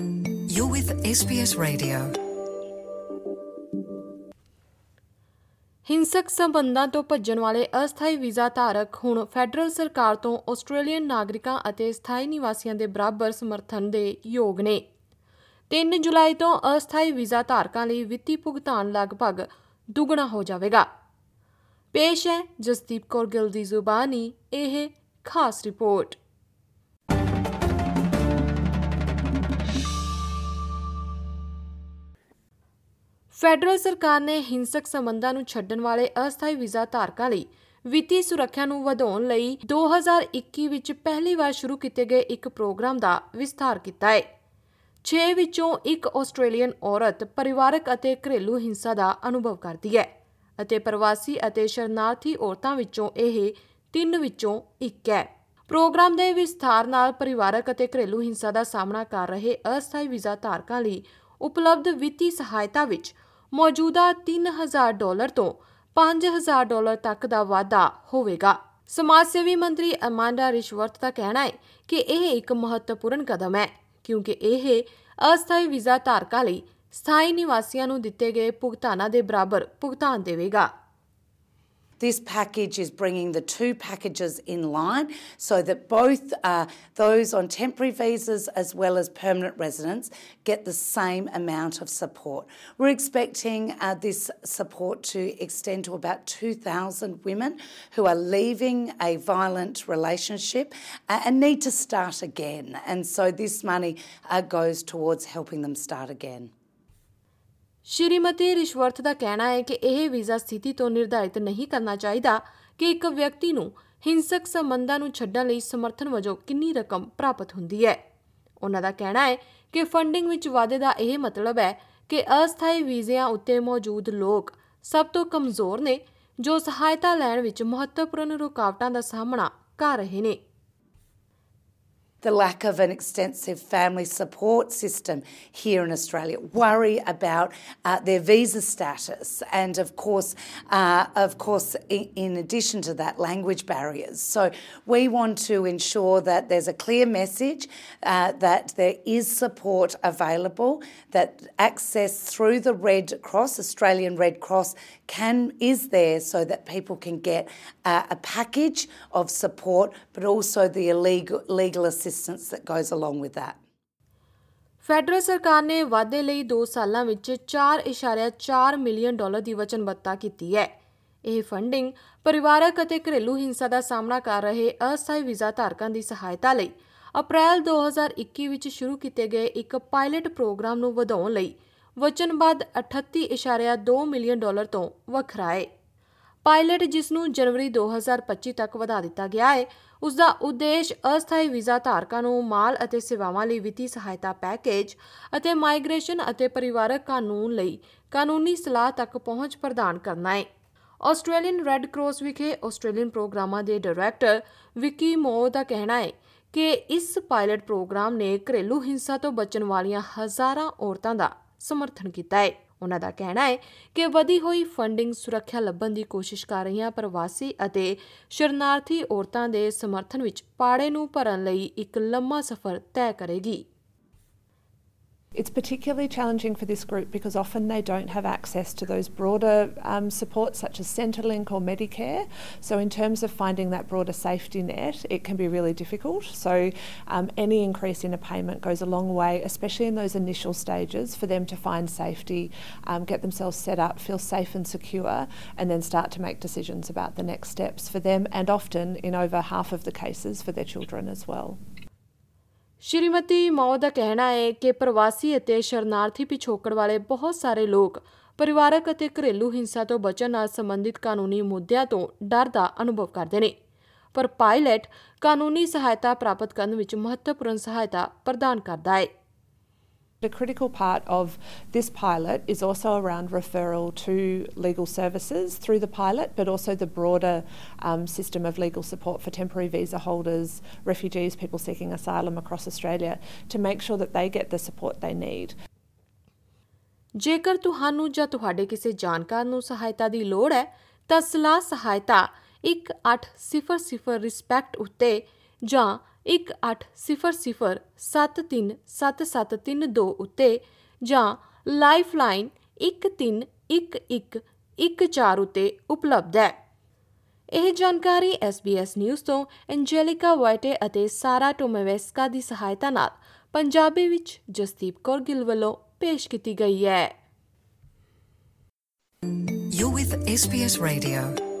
You're with SBS Radio. ਹਿੰਸਕ ਸੰਬੰਧਾਂ ਤੋਂ ਭੱਜਣ ਵਾਲੇ ਅਸਥਾਈ ਵੀਜ਼ਾ ਧਾਰਕ ਹੁਣ ਫੈਡਰਲ ਸਰਕਾਰ ਤੋਂ ਆਸਟ੍ਰੇਲੀਅਨ ਨਾਗਰਿਕਾਂ ਅਤੇ ਸਥਾਈ ਨਿਵਾਸੀਆਂ ਦੇ ਬਰਾਬਰ ਸਮਰਥਨ ਦੇ ਯੋਗ ਨੇ। 3 ਜੁਲਾਈ ਤੋਂ ਅਸਥਾਈ ਵੀਜ਼ਾ ਧਾਰਕਾਂ ਲਈ ਵਿੱਤੀ ਭੁਗਤਾਨ ਲਗਭਗ ਦੁੱਗਣਾ ਹੋ ਜਾਵੇਗਾ। ਪੇਸ਼ ਹੈ ਜਸਦੀਪ ਕੌਰ ਗਿੱਲ ਦੀ ਜ਼ੁਬਾਨੀ, ਇਹ ਖਾਸ ਰਿਪੋਰਟ। ਫੈਡਰਲ ਸਰਕਾਰ ਨੇ ਹਿੰਸਕ ਸੰਬੰਧਾਂ ਨੂੰ ਛੱਡਣ ਵਾਲੇ ਅਸਥਾਈ ਵੀਜ਼ਾ ਧਾਰਕਾਂ ਲਈ ਵਿੱਤੀ ਸੁਰੱਖਿਆ ਨੂੰ ਵਧਾਉਣ ਲਈ 2021 ਵਿੱਚ ਪਹਿਲੀ ਵਾਰ ਸ਼ੁਰੂ ਕੀਤੇ ਗਏ ਇੱਕ ਪ੍ਰੋਗਰਾਮ ਦਾ ਵਿਸਥਾਰ ਕੀਤਾ ਹੈ। 6 ਵਿੱਚੋਂ ਇੱਕ ਆਸਟ੍ਰੇਲੀਅਨ ਔਰਤ ਪਰਿਵਾਰਕ ਅਤੇ ਘਰੇਲੂ ਹਿੰਸਾ ਦਾ ਅਨੁਭਵ ਕਰਦੀ ਹੈ ਅਤੇ ਪ੍ਰਵਾਸੀ ਅਤੇ ਸ਼ਰਨਾਰਥੀ ਔਰਤਾਂ ਵਿੱਚੋਂ ਇਹ ਤਿੰਨ ਵਿੱਚੋਂ ਇੱਕ ਹੈ। ਪ੍ਰੋਗਰਾਮ ਦੇ ਵਿਸਥਾਰ ਨਾਲ ਪਰਿਵਾਰਕ ਅਤੇ ਘਰੇਲੂ ਹਿੰਸਾ ਦਾ ਸਾਹਮਣਾ ਕਰ ਰਹੇ ਅਸਥਾਈ ਵੀਜ਼ਾ ਧਾਰਕਾਂ ਲਈ ਉਪਲਬਧ ਵਿੱਤੀ ਸਹਾਇਤਾ ਵਿੱਚ ਮੌਜੂਦਾ 3000 ਡਾਲਰ ਤੋਂ 5000 ਡਾਲਰ ਤੱਕ ਦਾ ਵਾਧਾ ਹੋਵੇਗਾ। ਸਮਾਜ ਸੇਵੀ ਮੰਤਰੀ ਅਮਾਂਡਾ ਰਿਸ਼ਵਰਤ ਦਾ ਕਹਿਣਾ ਹੈ ਕਿ ਇਹ ਇੱਕ ਮਹੱਤਵਪੂਰਨ ਕਦਮ ਹੈ, ਕਿਉਂਕਿ ਇਹ ਅਸਥਾਈ ਵੀਜ਼ਾ ਧਾਰਕਾਂ ਲਈ ਸਥਾਈ ਨਿਵਾਸੀਆਂ ਨੂੰ ਦਿੱਤੇ ਗਏ ਭੁਗਤਾਨਾਂ ਦੇ ਬਰਾਬਰ ਭੁਗਤਾਨ ਦੇਵੇਗਾ। This package is bringing the two packages in line so that both uh, those on temporary visas as well as permanent residents get the same amount of support. We're expecting uh, this support to extend to about 2,000 women who are leaving a violent relationship uh, and need to start again. And so this money uh, goes towards helping them start again. Shrimati ਰਿਸ਼ਵਰਥ ਦਾ ਕਹਿਣਾ ਹੈ ਕਿ ਇਹ visa ਸਥਿਤੀ ਤੋਂ ਨਿਰਧਾਰਿਤ ਨਹੀਂ ਕਰਨਾ ਚਾਹੀਦਾ ਕਿ ਇੱਕ ਵਿਅਕਤੀ ਨੂੰ ਹਿੰਸਕ ਸੰਬੰਧਾਂ ਨੂੰ ਛੱਡਣ ਲਈ ਸਮਰਥਨ ਵਜੋਂ ਕਿੰਨੀ ਰਕਮ ਪ੍ਰਾਪਤ ਹੁੰਦੀ ਹੈ। ਉਹਨਾਂ ਦਾ ਕਹਿਣਾ ਹੈ ਕਿ ਫੰਡਿੰਗ ਵਿੱਚ ਵਾਧੇ ਦਾ ਇਹ ਮਤਲਬ ਹੈ ਕਿ ਅਸਥਾਈ ਵੀਜ਼ਿਆਂ ਉੱਤੇ ਮੌਜੂਦ ਲੋਕ ਸਭ ਤੋਂ ਕਮਜ਼ੋਰ ਨੇ ਜੋ ਸਹਾਇਤਾ ਲੈਣ ਵਿੱਚ ਮਹੱਤਵਪੂਰਨ ਰੁਕਾਵਟਾਂ ਦਾ ਸਾਹਮਣਾ ਕਰ ਰਹੇ ਨੇ। The lack of an extensive family support system here in Australia, worry about uh, their visa status, and of course, uh, of course, in, addition to that, language barriers. So we want to ensure that there's a clear message uh, that there is support available, that access through the Red Cross, Australian Red Cross, can is there so that people can get a package of support, but also the illegal legal assistance that goes along with that. Federal ਸਰਕਾਰ ਨੇ ਵਾਅਦੇ ਲਈ 2 ਸਾਲਾਂ ਵਿੱਚ 4.4 million dollar ਦੀ ਵਚਨਬੱਧਤਾ ਕੀਤੀ ਹੈ ਇਹ ਫੰਡਿੰਗ ਪਰਿਵਾਰਕ ਅਤੇ ਘਰੇਲੂ ਹਿੰਸਾ ਦਾ ਸਾਹਮਣਾ ਕਰ ਰਹੇ ਅਸਥਾਈ ਵੀਜ਼ਾ ਧਾਰਕਾਂ ਦੀ ਸਹਾਇਤਾ ਲਈ ਅਪ੍ਰੈਲ 2021 ਵਿੱਚ ਸ਼ੁਰੂ ਕੀਤੇ ਗਏ ਇੱਕ ਪਾਇਲਟ ਪ੍ਰੋਗਰਾਮ ਨੂੰ ਵਧਾਉਣ ਲਈ ਵਚਨਬੱਧ 38.2 ਮਿਲੀਅਨ ਡਾਲਰ ਤੋਂ ਵੱਖਰਾ ਹੈ ਪਾਇਲਟ ਜਿਸ ਨੂੰ ਜਨਵਰੀ 2025 ਤੱਕ ਵਧਾ ਦਿੱਤਾ ਗਿਆ ਹੈ ਉਸ ਦਾ ਉਦੇਸ਼ ਅਸਥਾਈ ਵੀਜ਼ਾ ਧਾਰਕਾਂ ਨੂੰ ਮਾਲ ਅਤੇ ਸੇਵਾਵਾਂ ਲਈ ਵਿੱਤੀ ਸਹਾਇਤਾ ਪੈਕੇਜ ਅਤੇ ਮਾਈਗ੍ਰੇਸ਼ਨ ਅਤੇ ਪਰਿਵਾਰਕ ਕਾਨੂੰਨ ਲਈ ਕਾਨੂੰਨੀ ਸਲਾਹ ਤੱਕ ਪਹੁੰਚ ਪ੍ਰਦਾਨ ਕਰਨਾ ਹੈ। ਆਸਟ੍ਰੇਲੀਅਨ ਰੈੱਡ ਕਰਾਸ ਵਿਖੇ ਆਸਟ੍ਰੇਲੀਅਨ ਪ੍ਰੋਗਰਾਮਾਂ ਦੇ ਡਾਇਰੈਕਟਰ ਵਿਕੀ ਮੋ ਦਾ ਕਹਿਣਾ ਹੈ ਕਿ ਇਸ ਪਾਇਲਟ ਪ੍ਰੋਗਰਾਮ ਨੇ ਘਰੇਲੂ ਹਿੰਸਾ ਤੋਂ ਬਚਣ ਵਾਲੀਆਂ ਹਜ਼ਾਰਾਂ ਔਰਤਾਂ ਦਾ ਸਮਰਥਨ ਕੀਤਾ ਹੈ। ਉਹਨਾਂ ਦਾ ਕਹਿਣਾ ਹੈ ਕਿ ਵਧੀ ਹੋਈ ਫੰਡਿੰਗ ਸੁਰੱਖਿਆ ਲੱਭਣ ਦੀ ਕੋਸ਼ਿਸ਼ ਕਰ ਰਹੀਆਂ ਪ੍ਰਵਾਸੀ ਅਤੇ ਸ਼ਰਨਾਰਥੀ ਔਰਤਾਂ ਦੇ ਸਮਰਥਨ ਵਿੱਚ ਪਾੜੇ ਨੂੰ ਭਰਨ ਲਈ ਇੱਕ ਲੰਮਾ ਸਫ਼ਰ ਤੈਅ ਕਰੇਗੀ। It's particularly challenging for this group because often they don't have access to those broader um, supports such as Centrelink or Medicare. So, in terms of finding that broader safety net, it can be really difficult. So, um, any increase in a payment goes a long way, especially in those initial stages, for them to find safety, um, get themselves set up, feel safe and secure, and then start to make decisions about the next steps for them and often, in over half of the cases, for their children as well. Shrimati ਮੌ ਦਾ ਕਹਿਣਾ ਹੈ ਕਿ ਪ੍ਰਵਾਸੀ ਅਤੇ ਸ਼ਰਨਾਰਥੀ ਪਿਛੋਕੜ ਵਾਲੇ ਬਹੁਤ ਸਾਰੇ ਲੋਕ ਪਰਿਵਾਰਕ ਅਤੇ ਘਰੇਲੂ ਹਿੰਸਾ ਤੋਂ ਬਚਣ ਨਾਲ ਸੰਬੰਧਿਤ ਕਾਨੂੰਨੀ ਮੁੱਦਿਆਂ ਤੋਂ ਡਰ ਦਾ ਅਨੁਭਵ ਕਰਦੇ ਨੇ। ਪਰ ਪਾਇਲਟ ਕਾਨੂੰਨੀ ਸਹਾਇਤਾ ਪ੍ਰਾਪਤ ਕਰਨ ਵਿੱਚ ਮਹੱਤਵਪੂਰਨ ਸਹਾਇਤਾ ਪ੍ਰਦਾਨ ਕਰਦਾ ਹੈ। A critical part of this pilot is also around referral to legal services through the pilot, but also the broader um, system of legal support for temporary visa holders, refugees, people seeking asylum across Australia to make sure that they get the support they need. ਜੇਕਰ ਤੁਹਾਨੂੰ ਜਾਂ ਤੁਹਾਡੇ ਕਿਸੇ ਜਾਣਕਾਰ ਨੂੰ ਸਹਾਇਤਾ ਦੀ ਲੋੜ ਹੈ ਤਾਂ ਸਲਾਹ ਸਹਾਇਤਾ 1800 ਰਿਸਪੈਕਟ ਉੱਤੇ ਜਾਂ 1800737732 ਉੱਤੇ ਜਾਂ ਲਾਈਫਲਾਈਨ 131114 ਉੱਤੇ ਉਪਲਬਧ ਹੈ ਇਹ ਜਾਣਕਾਰੀ SBS ਨਿਊਜ਼ ਤੋਂ ਐਂਜੈਲਿਕਾ ਵਾਈਟੇ ਅਤੇ ਸਾਰਾ ਟੋਮੇਵੈਸਕਾ ਦੀ ਸਹਾਇਤਾ ਨਾਲ ਪੰਜਾਬੀ ਵਿੱਚ ਜਸਦੀਪ ਕੌਰ ਗਿੱਲ ਵੱਲੋਂ ਪੇਸ਼ ਕੀਤੀ ਗਈ ਹੈ You're with SBS Radio.